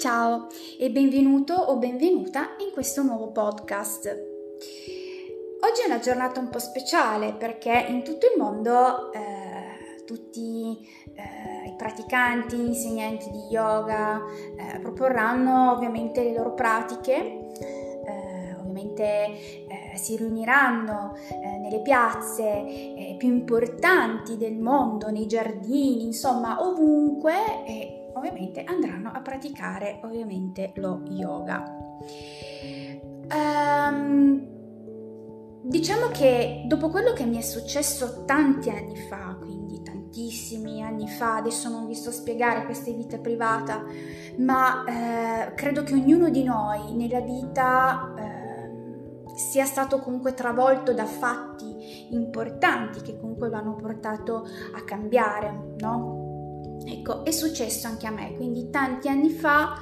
Ciao e benvenuto o benvenuta in questo nuovo podcast. Oggi è una giornata un po' speciale perché in tutto il mondo eh, tutti eh, i praticanti, insegnanti di yoga eh, proporranno ovviamente le loro pratiche eh, ovviamente eh, si riuniranno eh, nelle piazze eh, più importanti del mondo, nei giardini, insomma ovunque ovviamente andranno a praticare ovviamente lo yoga. Um, diciamo che dopo quello che mi è successo tanti anni fa, quindi tantissimi anni fa, adesso non vi sto a spiegare questa vita privata, ma eh, credo che ognuno di noi nella vita eh, sia stato comunque travolto da fatti importanti che comunque lo hanno portato a cambiare, no? Ecco, è successo anche a me, quindi tanti anni fa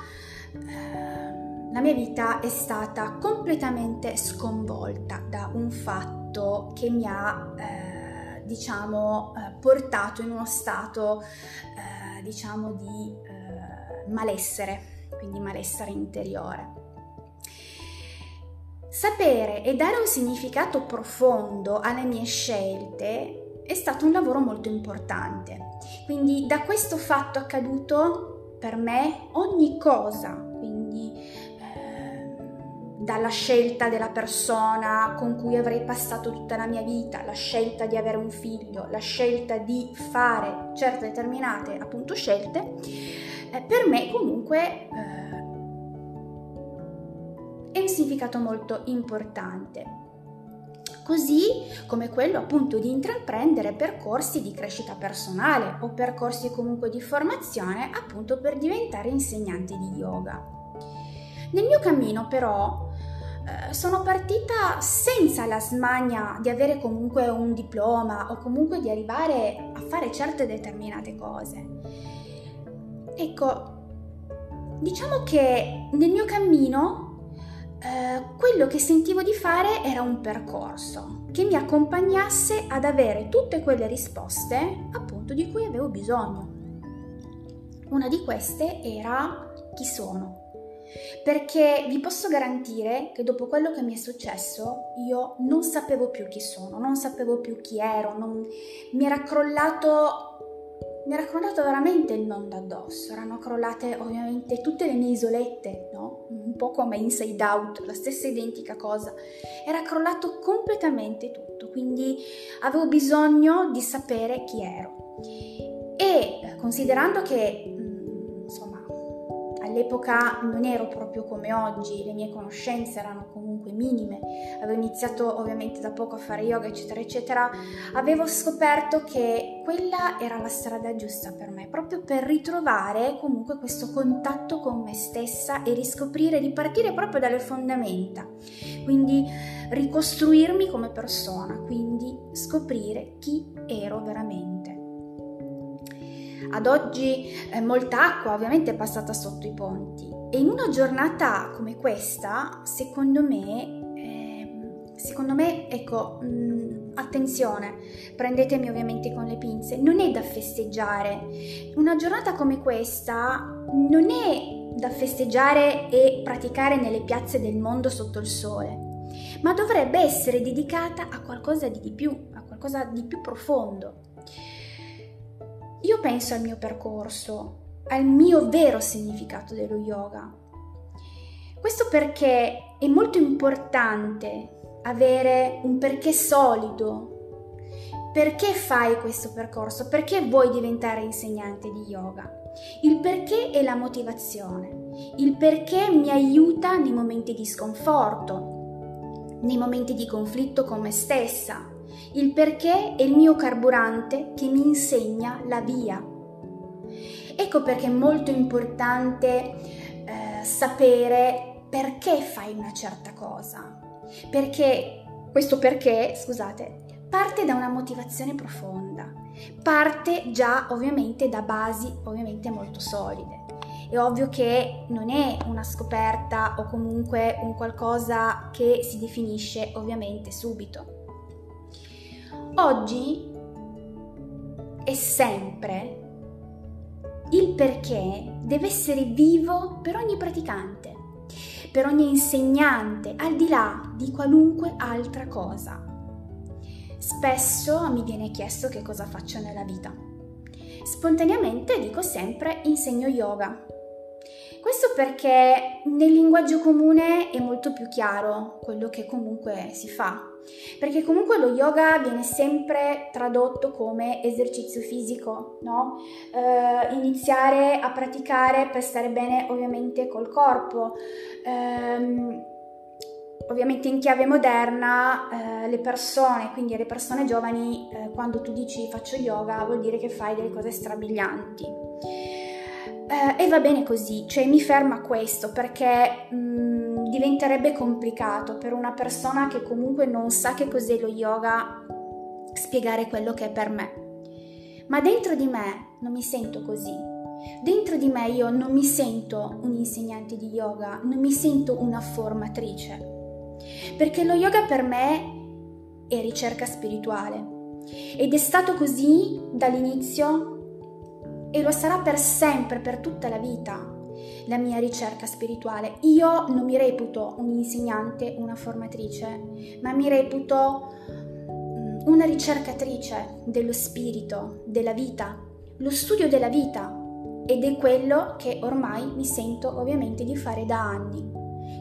eh, la mia vita è stata completamente sconvolta da un fatto che mi ha, eh, diciamo, eh, portato in uno stato, eh, diciamo, di eh, malessere, quindi malessere interiore. Sapere e dare un significato profondo alle mie scelte è stato un lavoro molto importante. Quindi da questo fatto accaduto per me ogni cosa, quindi eh, dalla scelta della persona con cui avrei passato tutta la mia vita, la scelta di avere un figlio, la scelta di fare certe determinate appunto scelte, eh, per me comunque eh, è un significato molto importante così come quello appunto di intraprendere percorsi di crescita personale o percorsi comunque di formazione appunto per diventare insegnante di yoga. Nel mio cammino però eh, sono partita senza la smania di avere comunque un diploma o comunque di arrivare a fare certe determinate cose. Ecco, diciamo che nel mio cammino eh, quello che sentivo di fare era un percorso che mi accompagnasse ad avere tutte quelle risposte appunto di cui avevo bisogno. Una di queste era chi sono. Perché vi posso garantire che dopo quello che mi è successo io non sapevo più chi sono, non sapevo più chi ero, non... mi era crollato mi era crollato veramente il mondo addosso, erano crollate ovviamente tutte le mie isolette, no? Un po' come Inside Out, la stessa identica cosa. Era crollato completamente tutto, quindi avevo bisogno di sapere chi ero. E considerando che all'epoca non ero proprio come oggi, le mie conoscenze erano comunque minime, avevo iniziato ovviamente da poco a fare yoga eccetera eccetera, avevo scoperto che quella era la strada giusta per me, proprio per ritrovare comunque questo contatto con me stessa e riscoprire, ripartire proprio dalle fondamenta, quindi ricostruirmi come persona, quindi scoprire chi ero veramente. Ad oggi eh, molta acqua ovviamente è passata sotto i ponti e in una giornata come questa, secondo me, eh, secondo me, ecco, mh, mm, attenzione, prendetemi ovviamente con le pinze, non è da festeggiare. Una giornata come questa non è da festeggiare e praticare nelle piazze del mondo sotto il sole, ma dovrebbe essere dedicata a qualcosa di, di più, a qualcosa di più profondo. Io penso al mio percorso, al mio vero significato dello yoga. Questo perché è molto importante avere un perché solido. Perché fai questo percorso? Perché vuoi diventare insegnante di yoga? Il perché è la motivazione. Il perché mi aiuta nei momenti di sconforto, nei momenti di conflitto con me stessa, il perché è il mio carburante che mi insegna la via. Ecco perché è molto importante eh, sapere perché fai una certa cosa. Perché questo perché, scusate, parte da una motivazione profonda. Parte già ovviamente da basi ovviamente molto solide. È ovvio che non è una scoperta o comunque un qualcosa che si definisce ovviamente subito Oggi e sempre il perché deve essere vivo per ogni praticante, per ogni insegnante, al di là di qualunque altra cosa. Spesso mi viene chiesto che cosa faccio nella vita. Spontaneamente dico sempre insegno yoga. Questo perché nel linguaggio comune è molto più chiaro quello che comunque si fa, perché comunque lo yoga viene sempre tradotto come esercizio fisico, no? Eh, iniziare a praticare per stare bene ovviamente col corpo. Eh, ovviamente in chiave moderna eh, le persone, quindi le persone giovani, eh, quando tu dici faccio yoga vuol dire che fai delle cose strabilianti. Eh, e va bene così, cioè mi ferma questo perché mh, mm, diventerebbe complicato per una persona che comunque non sa che cos'è lo yoga spiegare quello che è per me. Ma dentro di me non mi sento così. Dentro di me io non mi sento un insegnante di yoga, non mi sento una formatrice. Perché lo yoga per me è ricerca spirituale ed è stato così dall'inizio e lo sarà per sempre, per tutta la vita, la mia ricerca spirituale. Io non mi reputo un insegnante, una formatrice, ma mi reputo mm, una ricercatrice dello spirito, della vita, lo studio della vita ed è quello che ormai mi sento ovviamente di fare da anni.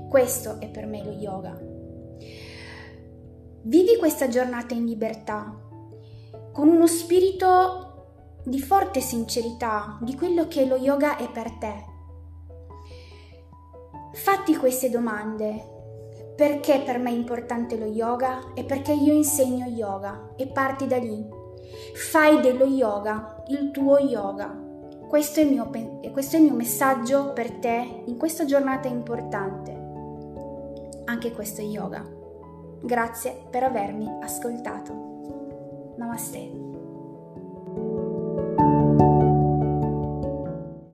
Questo è per me lo yoga. Vivi questa giornata in libertà, con uno spirito di forte sincerità di quello che lo yoga è per te. Fatti queste domande. Perché per me è importante lo yoga e perché io insegno yoga e parti da lì. Fai dello yoga il tuo yoga. Questo è, il mio, questo è il mio messaggio per te in questa giornata importante. Anche questo è yoga. Grazie per avermi ascoltato. Namaste.